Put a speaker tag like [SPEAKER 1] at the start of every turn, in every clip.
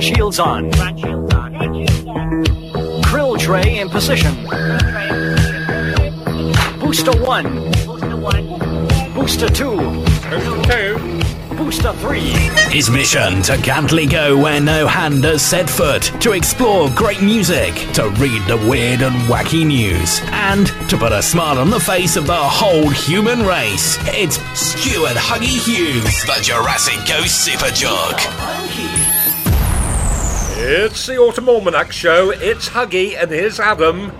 [SPEAKER 1] Ground shields on. Krill tray in position. Booster 1. Booster 2. Booster 3.
[SPEAKER 2] His mission to Cantley go where no hand has set foot, to explore great music, to read the weird and wacky news, and to put a smile on the face of the whole human race. It's Stuart Huggy Hughes, the Jurassic Ghost Super Jug.
[SPEAKER 3] It's the Autumn Almanac Show. It's Huggy, and here's Adam.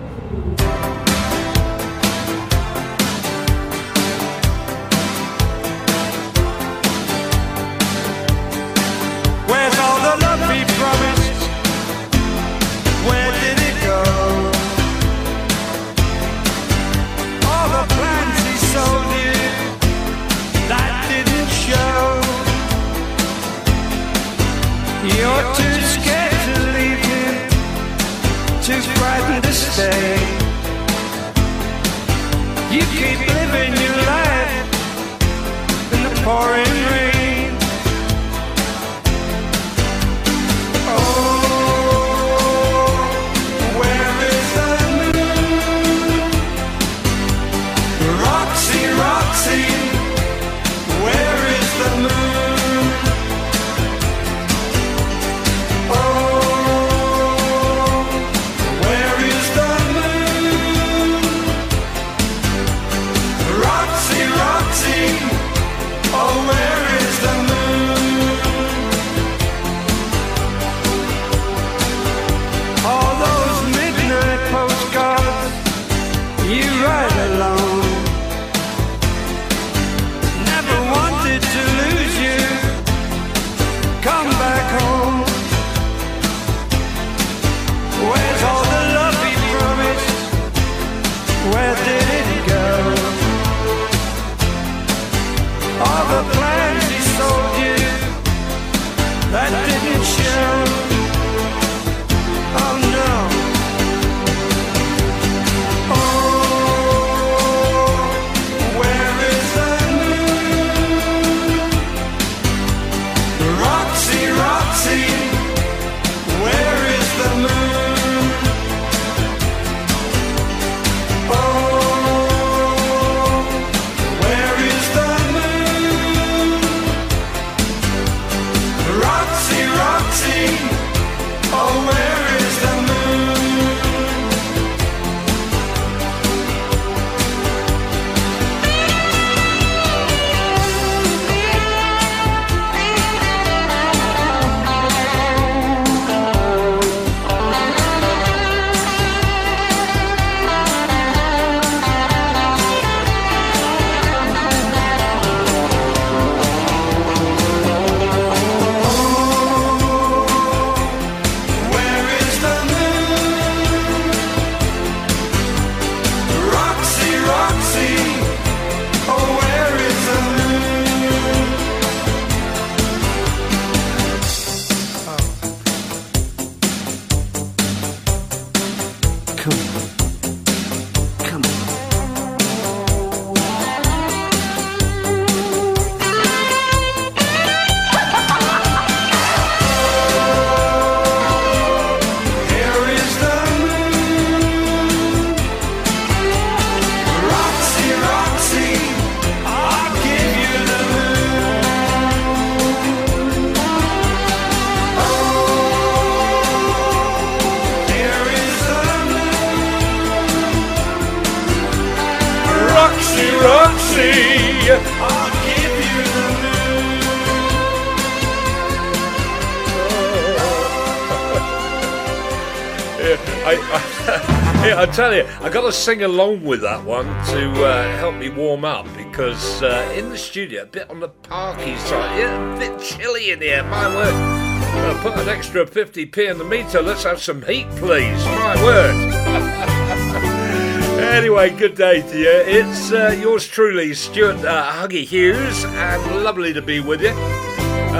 [SPEAKER 3] Tell you, I got to sing along with that one to uh, help me warm up because uh, in the studio, a bit on the parky side, yeah, a bit chilly in here. My word, uh, put an extra 50p in the meter. Let's have some heat, please. My word. anyway, good day to you. It's uh, yours truly, Stuart uh, Huggy Hughes, and lovely to be with you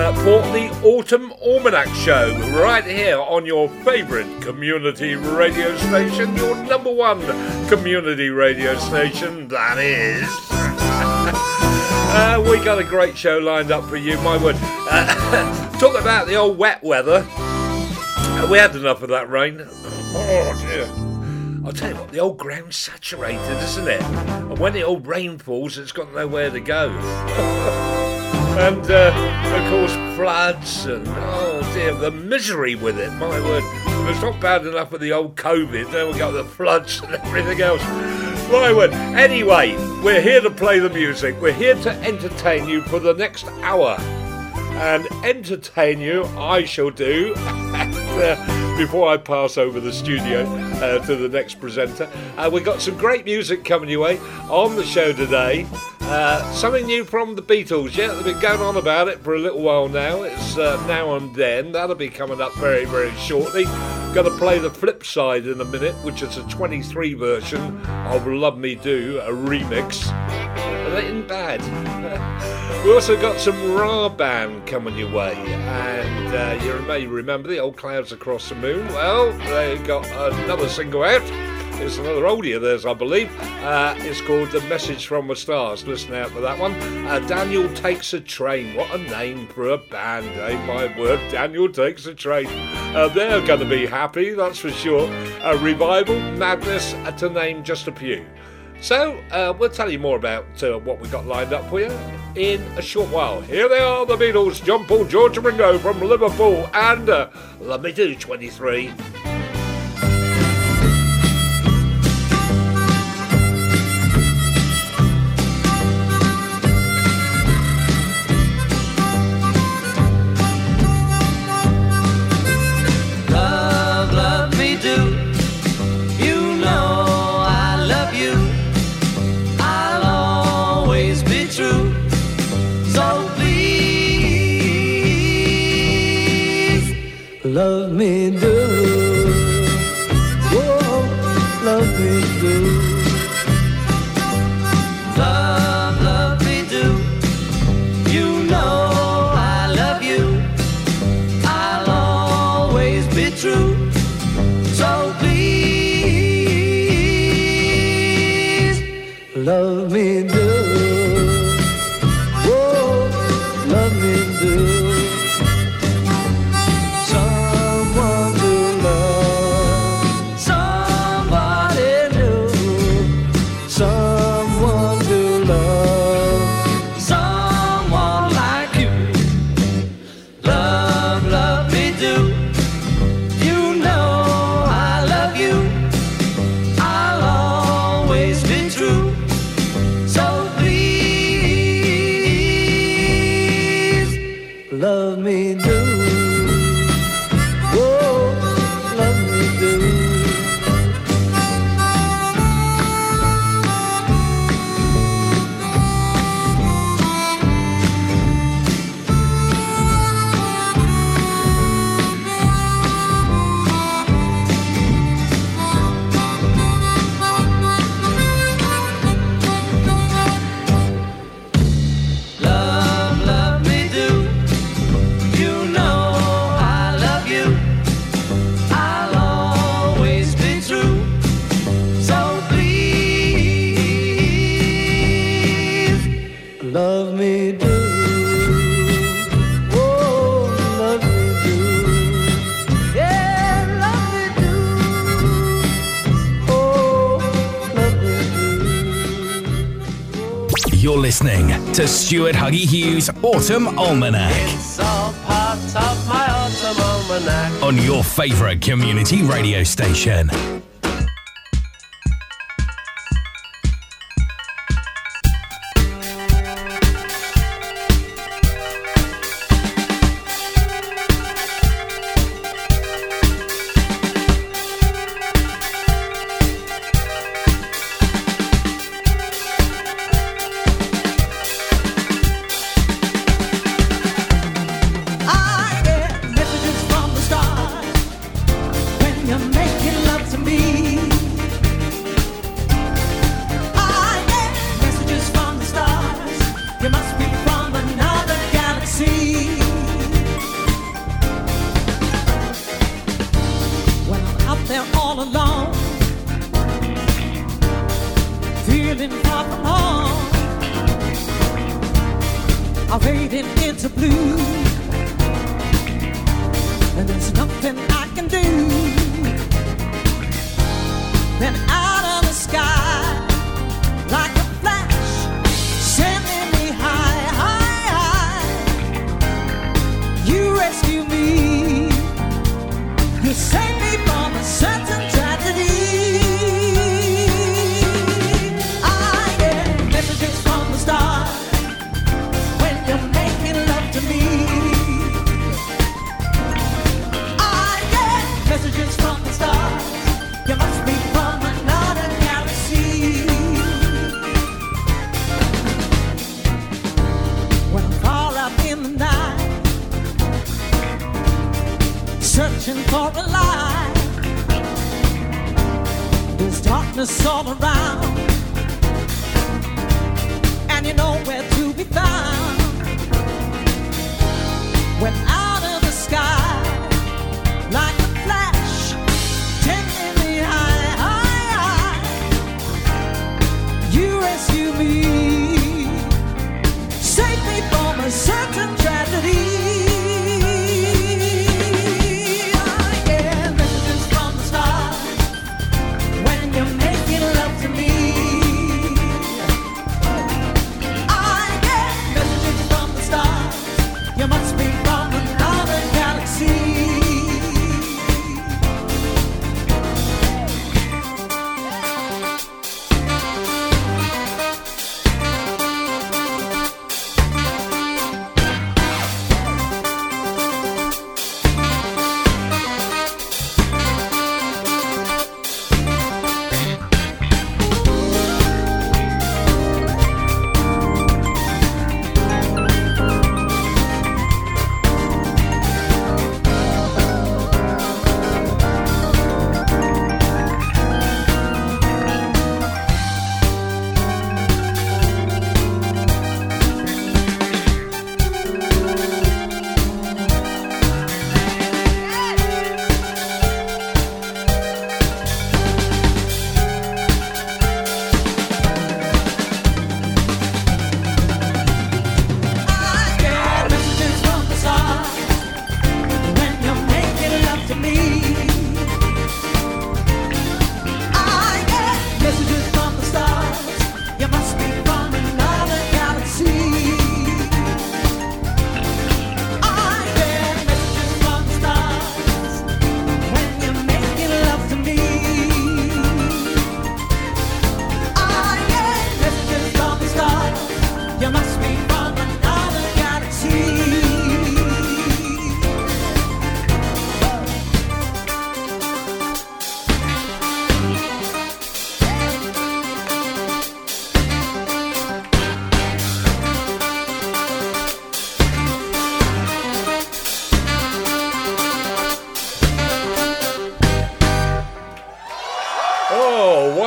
[SPEAKER 3] uh, for the Autumn Almanac Show, right here on your favourite community radio station, your number one community radio station, that is. uh, we got a great show lined up for you, my word. Uh, talk about the old wet weather.
[SPEAKER 4] we had enough of that rain. Oh dear. I'll tell you what, the old ground's saturated, isn't it? And when the old rain falls, it's got nowhere to go. and uh, of course, floods and oh dear, the misery with it. My word, if it's not bad enough with the old COVID, then we got the floods and everything else. My word. Anyway, we're here to play the music. We're here to entertain you for the next hour and entertain you, I shall do. uh, before I pass over the studio uh, to the next presenter, uh, we've got some great music coming your way on the show today. Uh, something new from the Beatles. Yeah, they've been going on about it for a little while now. It's uh, now and then. That'll be coming up very, very shortly. Going to play the flip side in a minute, which is a 23 version of Love Me Do, a remix. That isn't bad. we also got some Rah Band coming your way, and uh, you may remember the old Clouds Across the Moon. Well, they got another single out. It's another oldie of theirs, I believe. Uh, it's called The Message from the Stars. Listen out for that one. Uh, Daniel Takes a Train. What a name for a band, eh? My word, Daniel Takes a Train. Uh, they're going to be happy, that's for sure. Uh, revival, Madness, uh, to name just a few. So, uh, we'll tell you more about what we've got lined up for you in a short while. Here they are, the Beatles, John Paul, George Ringo from Liverpool, and uh, Let Me Do 23.
[SPEAKER 5] Love me do.
[SPEAKER 6] Hughes Autumn Almanac
[SPEAKER 5] It's all part of my autumn almanac.
[SPEAKER 6] on your favourite community radio station.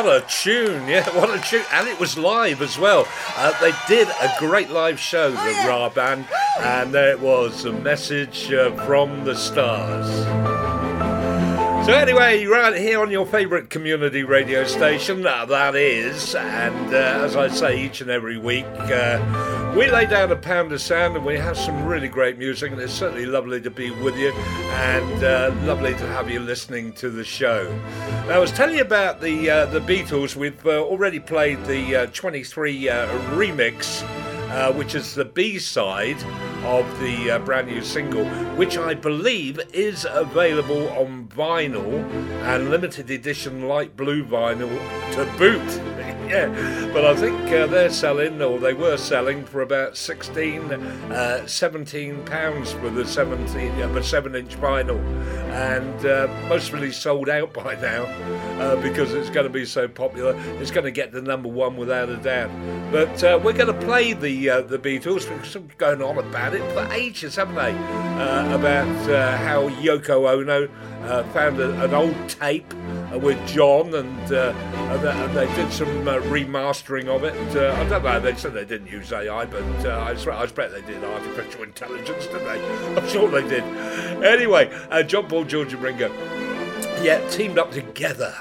[SPEAKER 4] What a tune! Yeah, what a tune, and it was live as well. Uh, they did a great live show, the Rah Band, and there it was, a message uh, from the stars. So anyway, right here on your favourite community radio station, uh, that is, and uh, as I say each and every week, uh, we lay down a pound of sand and we have some really great music, and it's certainly lovely to be with you, and uh, lovely to have you listening to the show. Now, I was telling you about the uh, the Beatles. We've already played the uh, 23 uh, remix which is the B side of the uh, brand new single, which I believe is available on vinyl and limited edition light blue vinyl to boot. yeah, but I think uh, they're selling, or they were selling, for about 16, uh, 17 pounds for the 17, yeah, the 7 inch vinyl, and uh, mostly sold out by now uh, because it's going to be so popular. It's going to get the number one without a doubt. But uh, we're going to play the uh, the Beatles they've going on about it for ages, haven't they? Uh, about uh, how Yoko Ono uh, found a, an old tape uh, with John, and, uh, and, they, and they did some uh, remastering of it. Uh, I don't know. They said they didn't use AI, but uh, I, swear, I expect they did artificial intelligence, didn't they? I'm sure they did. Anyway, uh, John Paul, George, and Ringo, yeah, teamed up together.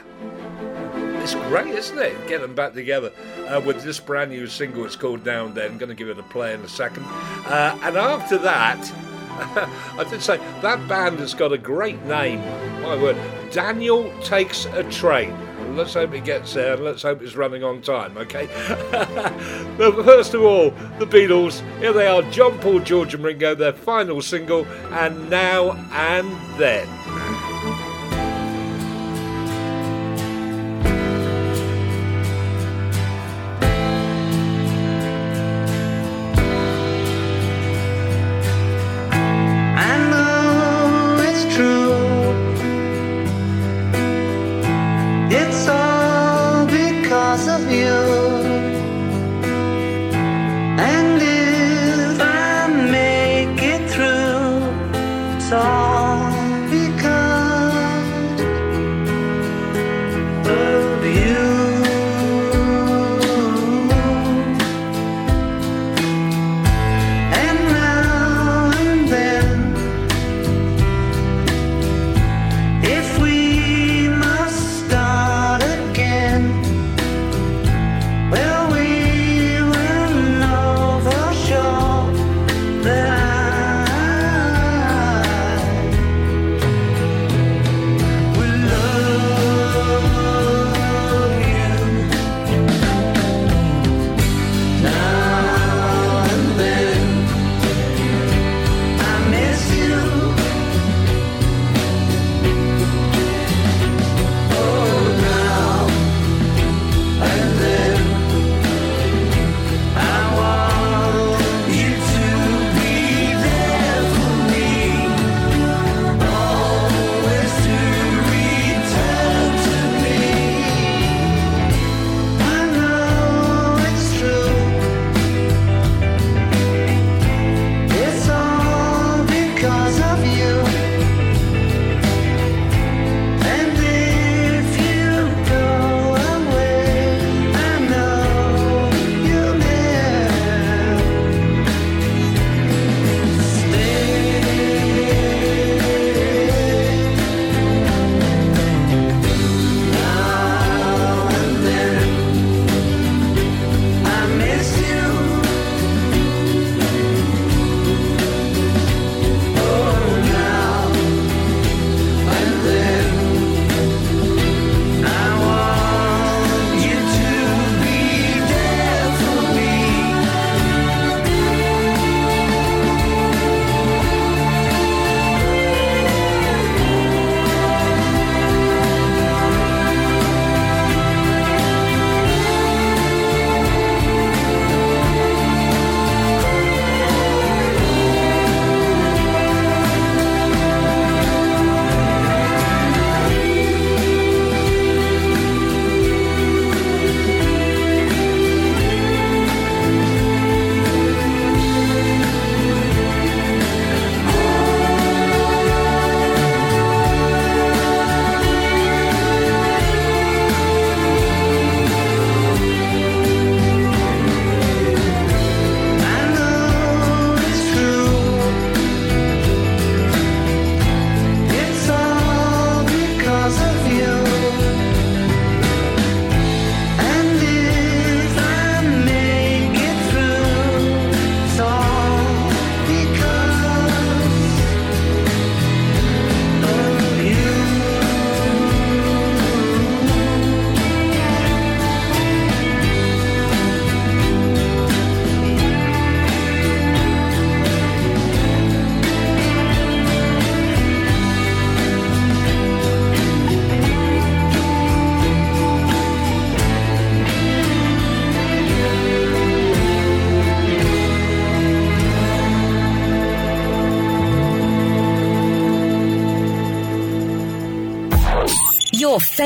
[SPEAKER 4] It's great, isn't it? Get them back together uh, with this brand new single. It's called Now and Then. I'm going to give it a play in a second. Uh, and after that, I did say that band has got a great name.
[SPEAKER 7] My word. Daniel takes a train. Let's hope he gets there and let's hope it's running on time, okay? but first of all, the Beatles. Here they are John Paul, George, and Ringo, their final single, and now and then.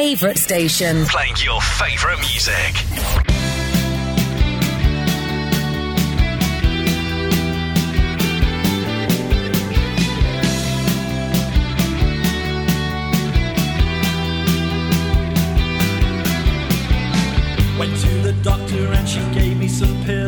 [SPEAKER 8] Favourite station.
[SPEAKER 2] Playing your favourite music.
[SPEAKER 9] Went to the doctor and she gave me some pills.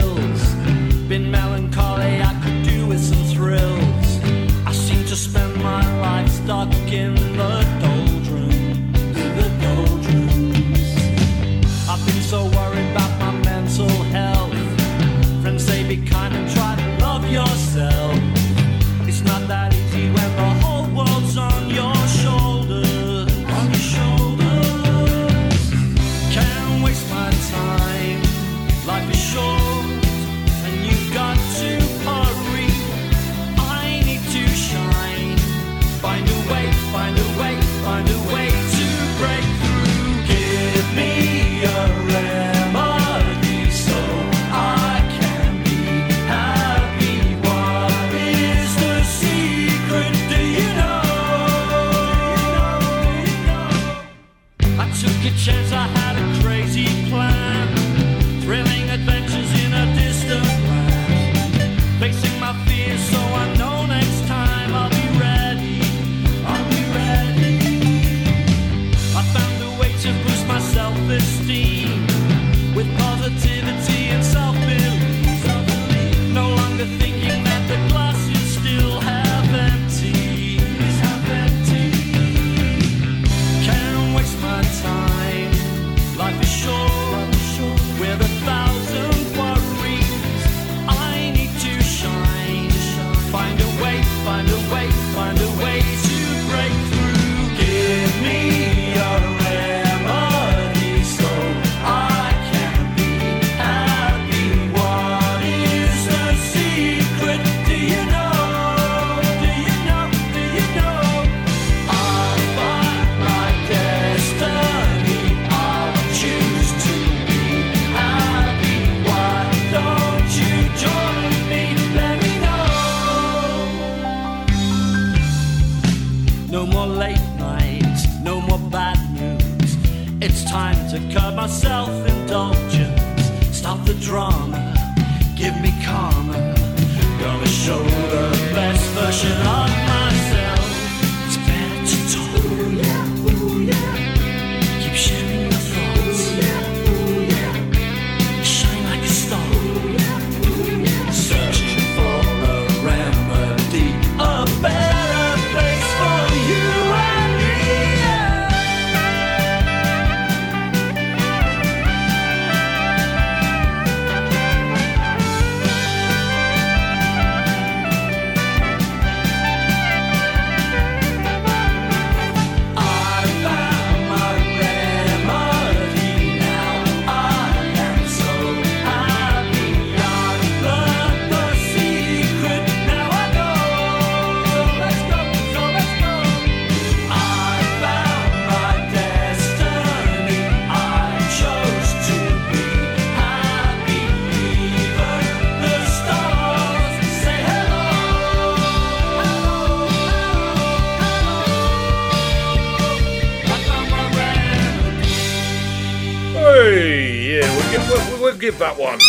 [SPEAKER 10] Give that one.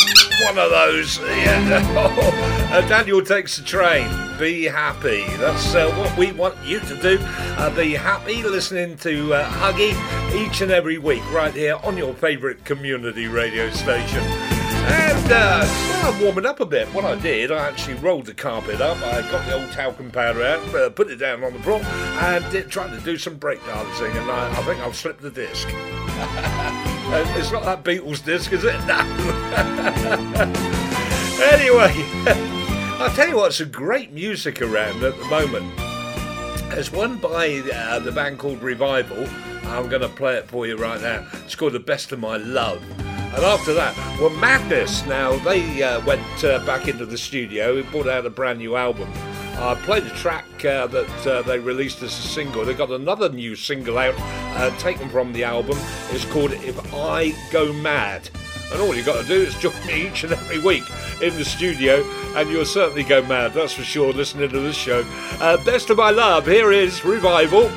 [SPEAKER 10] One of those. Yeah. uh, Daniel takes the train. Be happy. That's uh, what we want you to do. Uh, be happy listening to uh, Huggy each and every week right here on your favourite community radio station. And uh, I'm warming up a bit. What I did, I actually rolled the carpet up. I got the old talcum powder out, uh, put it down on the floor, and did, tried to do some breakdancing. And I, I think I've slipped the disc. Uh, it's not that Beatles disc, is it? No. anyway, I'll tell you what, some great music around at the moment. There's one by uh, the band called Revival. I'm going to play it for you right now. It's called The Best of My Love. And after that, well, Madness. Now, they uh, went uh, back into the studio and brought out a brand new album. I played a track uh, that uh, they released as a single. They got another new single out, uh, taken from the album. It's called If I Go Mad. And all you've got to do is join me each and every week in the studio, and you'll certainly go mad, that's for sure, listening to this show. Uh, best of my love, here is Revival.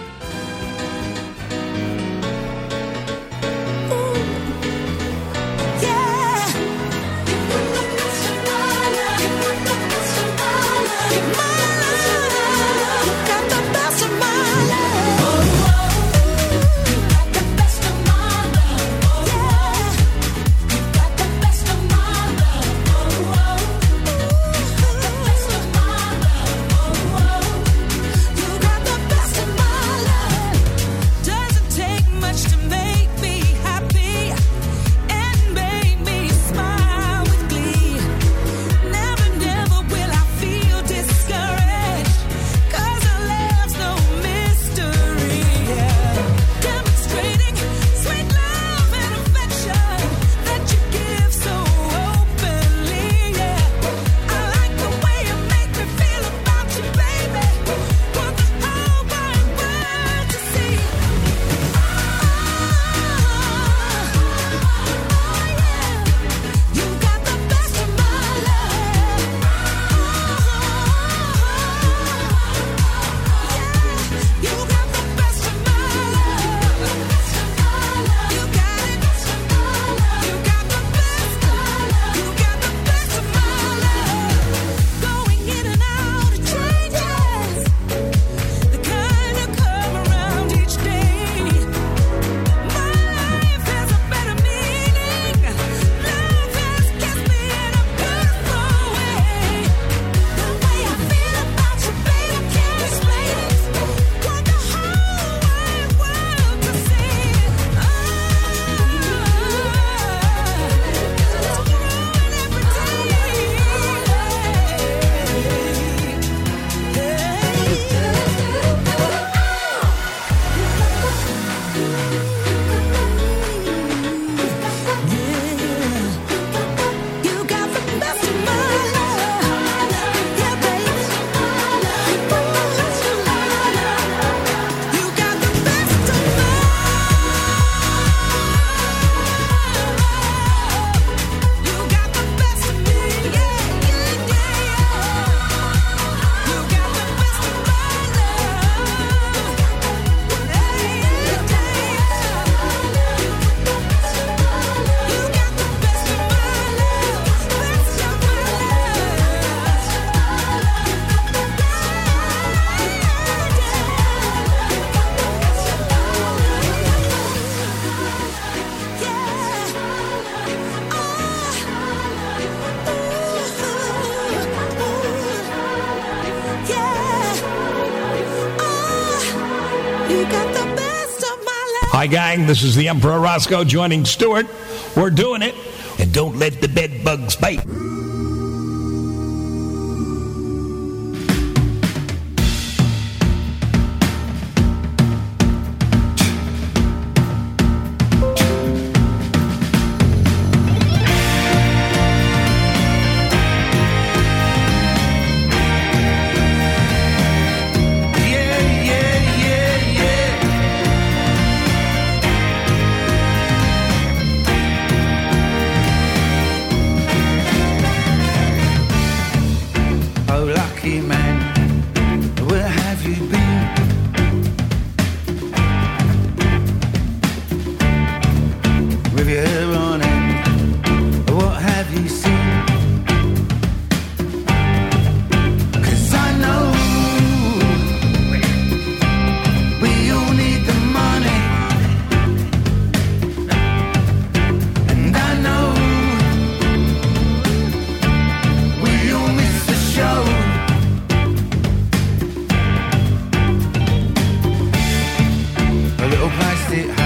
[SPEAKER 11] Hi, gang. This is the Emperor Rosko joining Stuart. We're doing it. And don't let the bed bugs bite.
[SPEAKER 12] it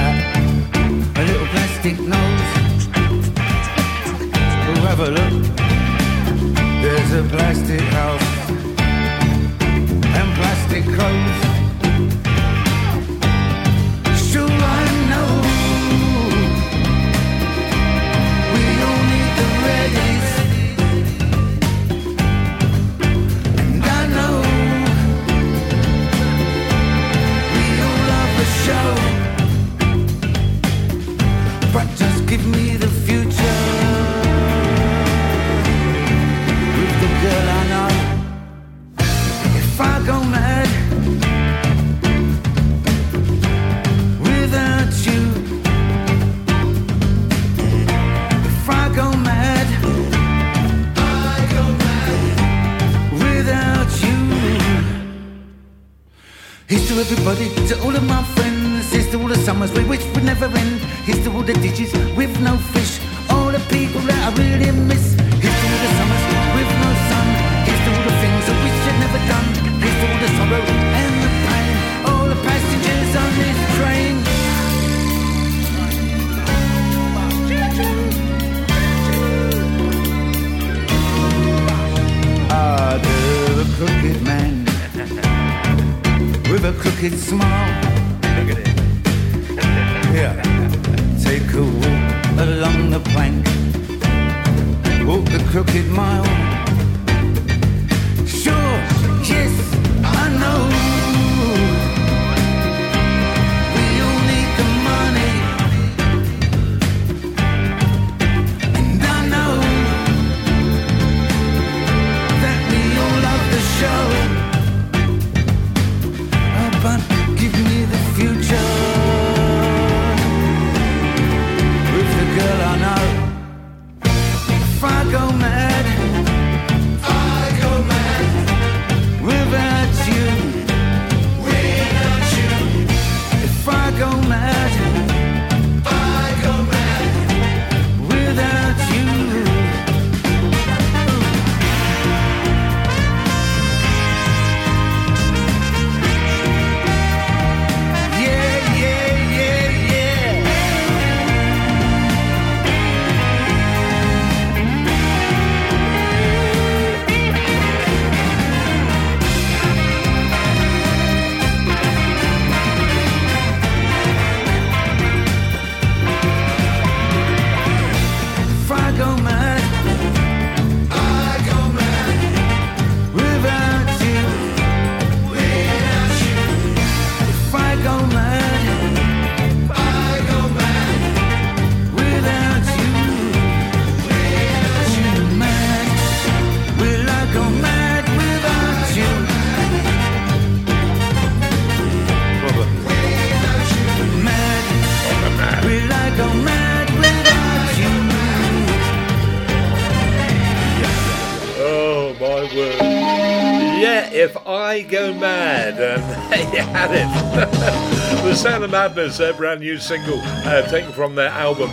[SPEAKER 4] Madness, their brand new single, uh, taken from their album.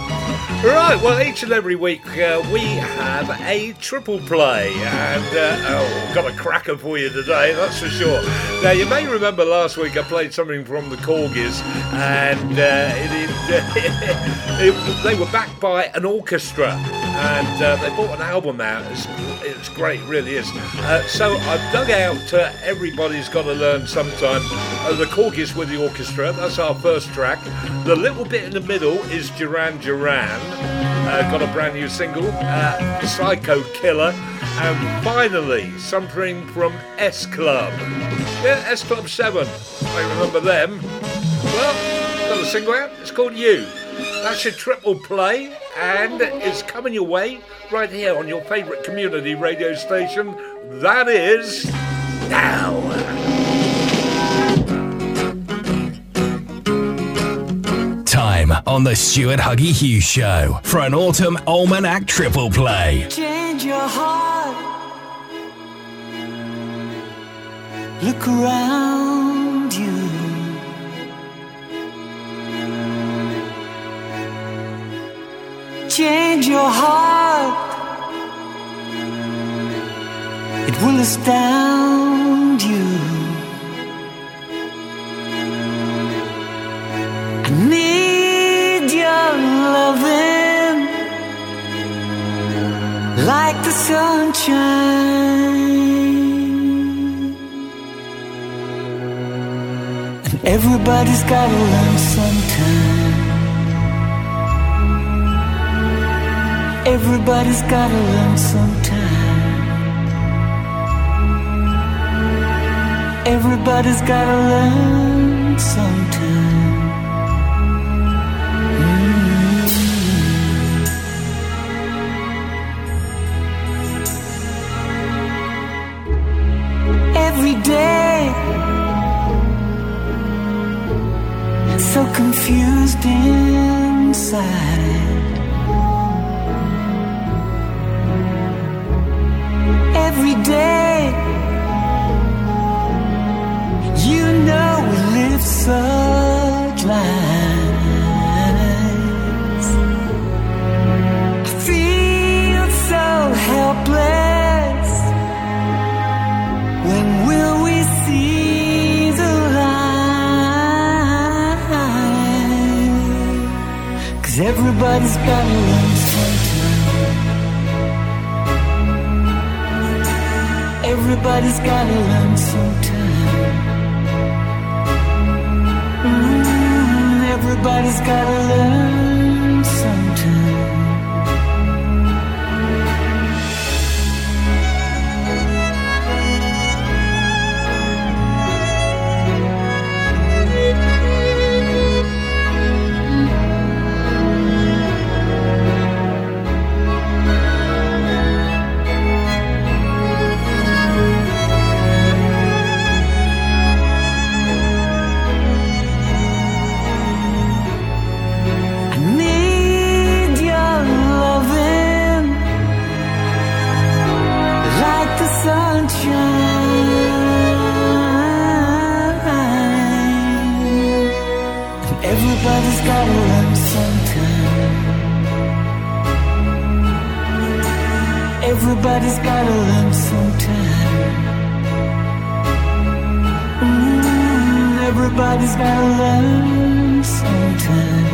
[SPEAKER 4] Right, well, each and every week uh, we have a triple play, and uh, oh, got a cracker for you today, that's for sure. Now, you may remember last week I played something from the Korgis, and uh, it, it, it- they were backed by an orchestra, and uh, they brought an album out. It's, it's great, really is. Uh, so I've dug out uh, Everybody's Got to Learn Sometime. Uh, the Korgis with the orchestra, that's our first track. The little bit in the middle is Duran Duran. Uh, got a brand new single, uh, Psycho Killer. And finally, something from S Club. Yeah, S Club 7. I remember them. Well, got a single out. It's called You. That's your triple play, and it's coming your way right here on your favourite community radio station. That is now.
[SPEAKER 2] Time on the Stuart Huggy Hughes Show for an autumn almanac triple play.
[SPEAKER 13] Change your heart. Look around Change your heart. It will astound you. I need your loving like the sunshine. And everybody's gotta learn sometime. Everybody's gotta learn sometime. Everybody's gotta learn sometime. Mm-hmm. every day. So confused inside. Such lives. I feel so helpless. When will we see the light? Cause everybody's gotta learn sometime. Everybody's gotta learn sometime. Everybody's gotta learn Everybody's gotta learn sometime. Mm, everybody's gotta learn sometime.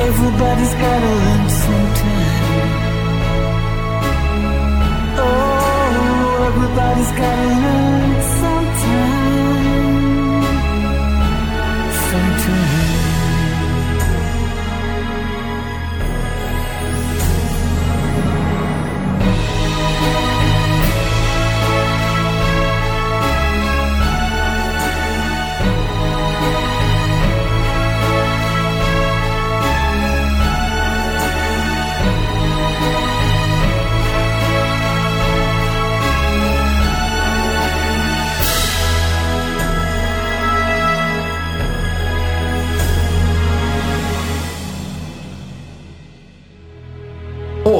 [SPEAKER 13] Everybody's gotta learn is coming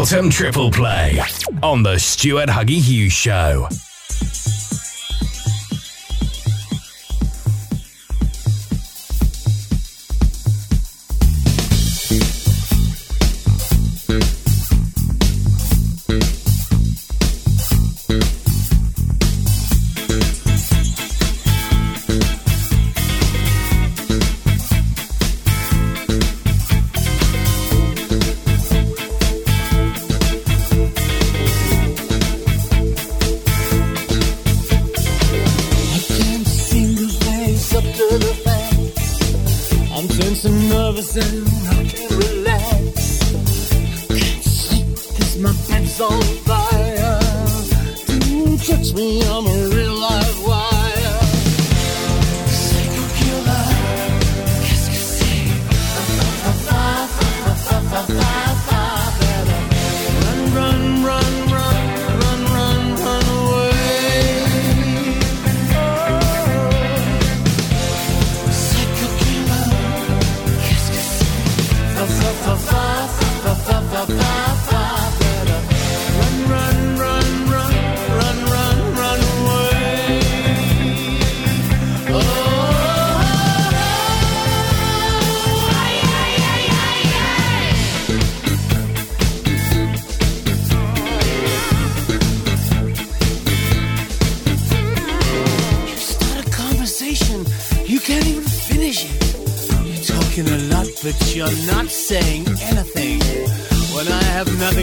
[SPEAKER 6] Autumn Triple Play on the Stuart Huggy Hughes Show.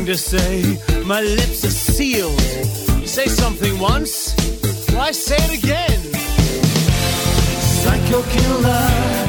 [SPEAKER 9] to
[SPEAKER 14] say. My lips are sealed. You say something once, why say it again? Psycho killer.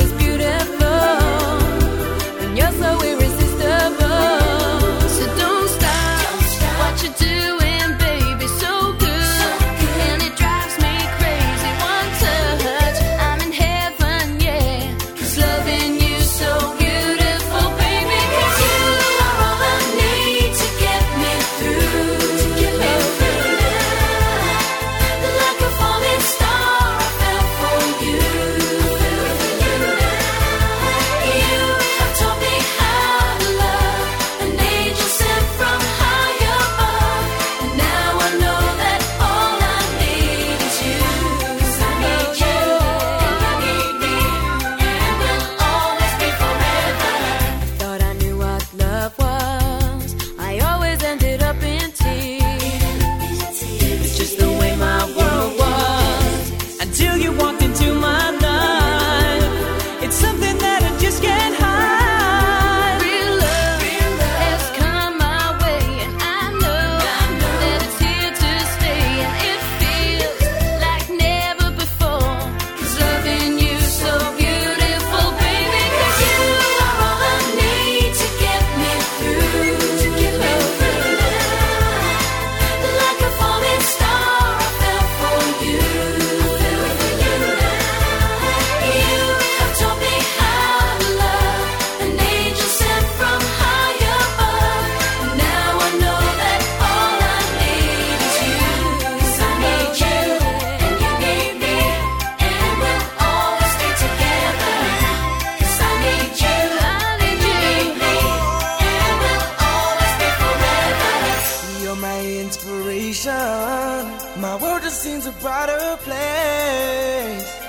[SPEAKER 15] My world just seems
[SPEAKER 16] a brighter place.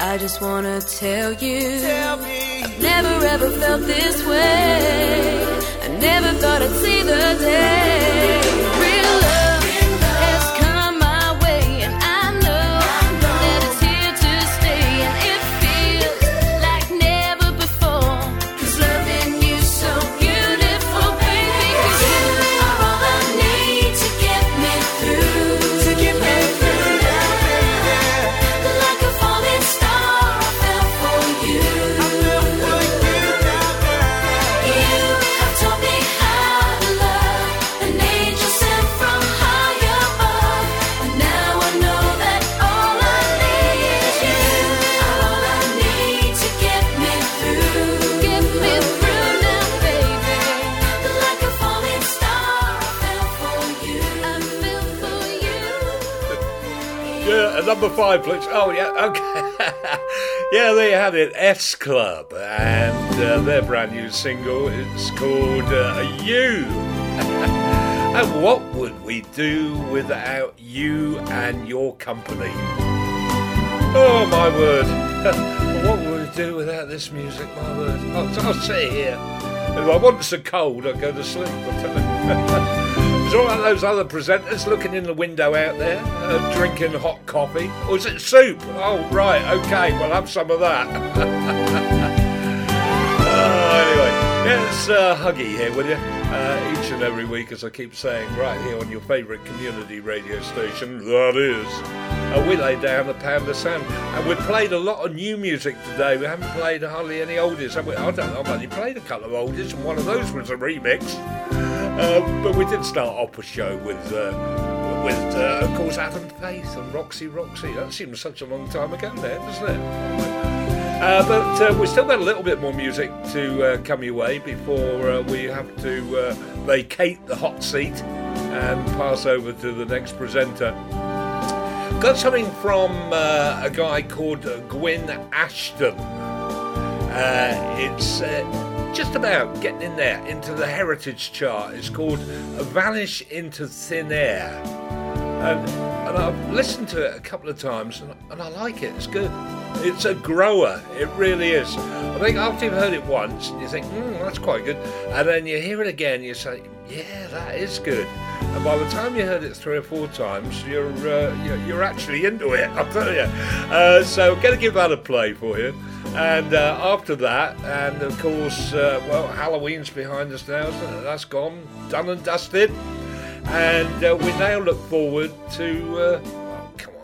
[SPEAKER 14] I just wanna tell you,
[SPEAKER 16] tell me.
[SPEAKER 14] I've never ever felt this way. I never thought I'd see the day.
[SPEAKER 4] Number five, please. Oh, yeah, okay. yeah, there you have it, S Club, and uh, their brand new single. It's called uh, You. and what would we do without you and your company? Oh, my word. what would we do without this music, my word? I'll, I'll sit here. If I want so cold, I'll go to sleep. All those other presenters looking in the window out there, uh, drinking hot coffee? Or is it soup? Oh, right, okay, well, have some of that. oh, anyway, it's uh, Huggy here with you uh, each and every week, as I keep saying, right here on your favourite community radio station, that is. Uh, we lay down the pound of sand, and we've played a lot of new music today. We haven't played hardly any oldies. Have we? I don't know. I've only played a couple of oldies, and one of those was a remix. Uh, but we did start off a show with, uh, with uh, of course, Adam Faith and Roxy Roxy. That seems such a long time ago now, doesn't it? Uh, but uh, we've still got a little bit more music to come your way before we have to vacate the hot seat and pass over to the next presenter. Got something from a guy called Gwyn Ashton. It's just about getting in there into the heritage chart. It's called Vanish into Thin Air. And, and I've listened to it a couple of times and, and I like it. It's good. It's a grower. It really is. I think after you've heard it once, you think, hmm, that's quite good. And then you hear it again, you say, yeah, that is good. And by the time you heard it three or four times, you're uh, you're, actually into it. I'll tell you. Uh, so, going to give that a play for you. And uh, after that, and of course, uh, well, Halloween's behind us now. That's gone, done and dusted. And uh, we now look forward to.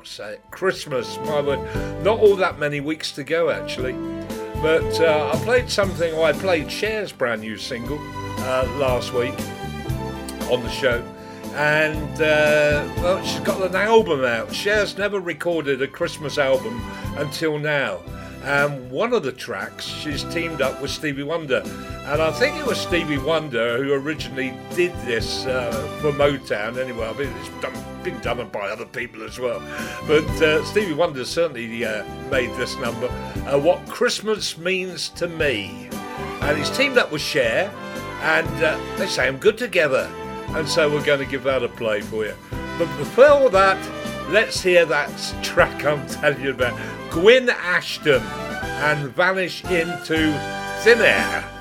[SPEAKER 4] Say it. Christmas, my word. Not all that many weeks to go, actually. But uh, I played something, I played Cher's brand new single uh, last week on the show. And, uh, well, she's got an album out. Cher's never recorded a Christmas album until now. And one of the tracks, she's teamed up with Stevie Wonder. And I think it was Stevie Wonder who originally did this uh, for Motown. Anyway, I mean, it's done, been done by other people as well. But uh, Stevie Wonder certainly uh, made this number, uh, What Christmas Means to Me. And he's teamed up with Cher, and uh, they I'm good together. And so we're going to give that a play for you. But before that, let's hear that track I'm telling you about. Gwyn Ashton and Vanish into Thin Air.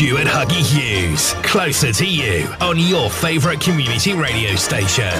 [SPEAKER 10] Stuart Huggy Hughes, closer to you on your favourite community radio station.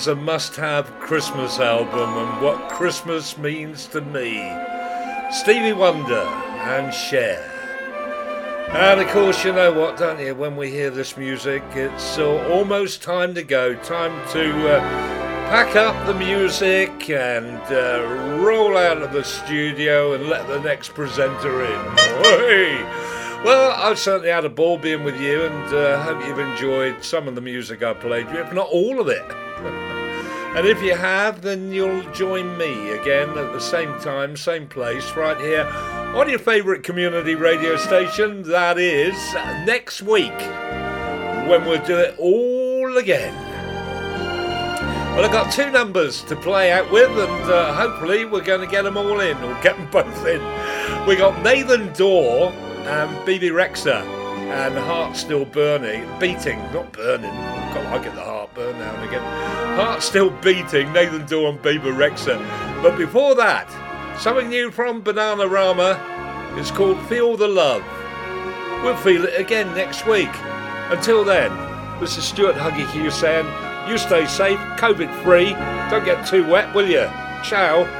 [SPEAKER 4] Is a must have Christmas album and what Christmas means to me. Stevie Wonder and Cher. And of course, you know what, don't you? When we hear this music, it's uh, almost time to go. Time to uh, pack up the music and uh, roll out of the studio and let the next presenter in. Hey! Well, I've certainly had a ball being with you and uh, hope you've enjoyed some of the music I played you, if not all of it. And if you have, then you'll join me again at the same time, same place, right here on your favourite community radio station. That is next week when we'll do it all again. Well, I've got two numbers to play out with, and uh, hopefully we're going to get them all in, or get them both in. We got Nathan Dawe and Bebe Rexha, and the Heart Still Burning, Beating, not burning. God, I get the heart burn now and again. Heart Still Beating, Nathan and Bebe Rexha. But before that, something new from Bananarama. It's called Feel the Love. We'll feel it again next week. Until then, this is Stuart Huggy Hughes saying, you stay safe, COVID free, don't get too wet, will you? Ciao.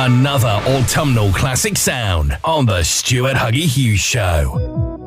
[SPEAKER 6] Another autumnal classic sound on The Stuart Huggy Hughes Show.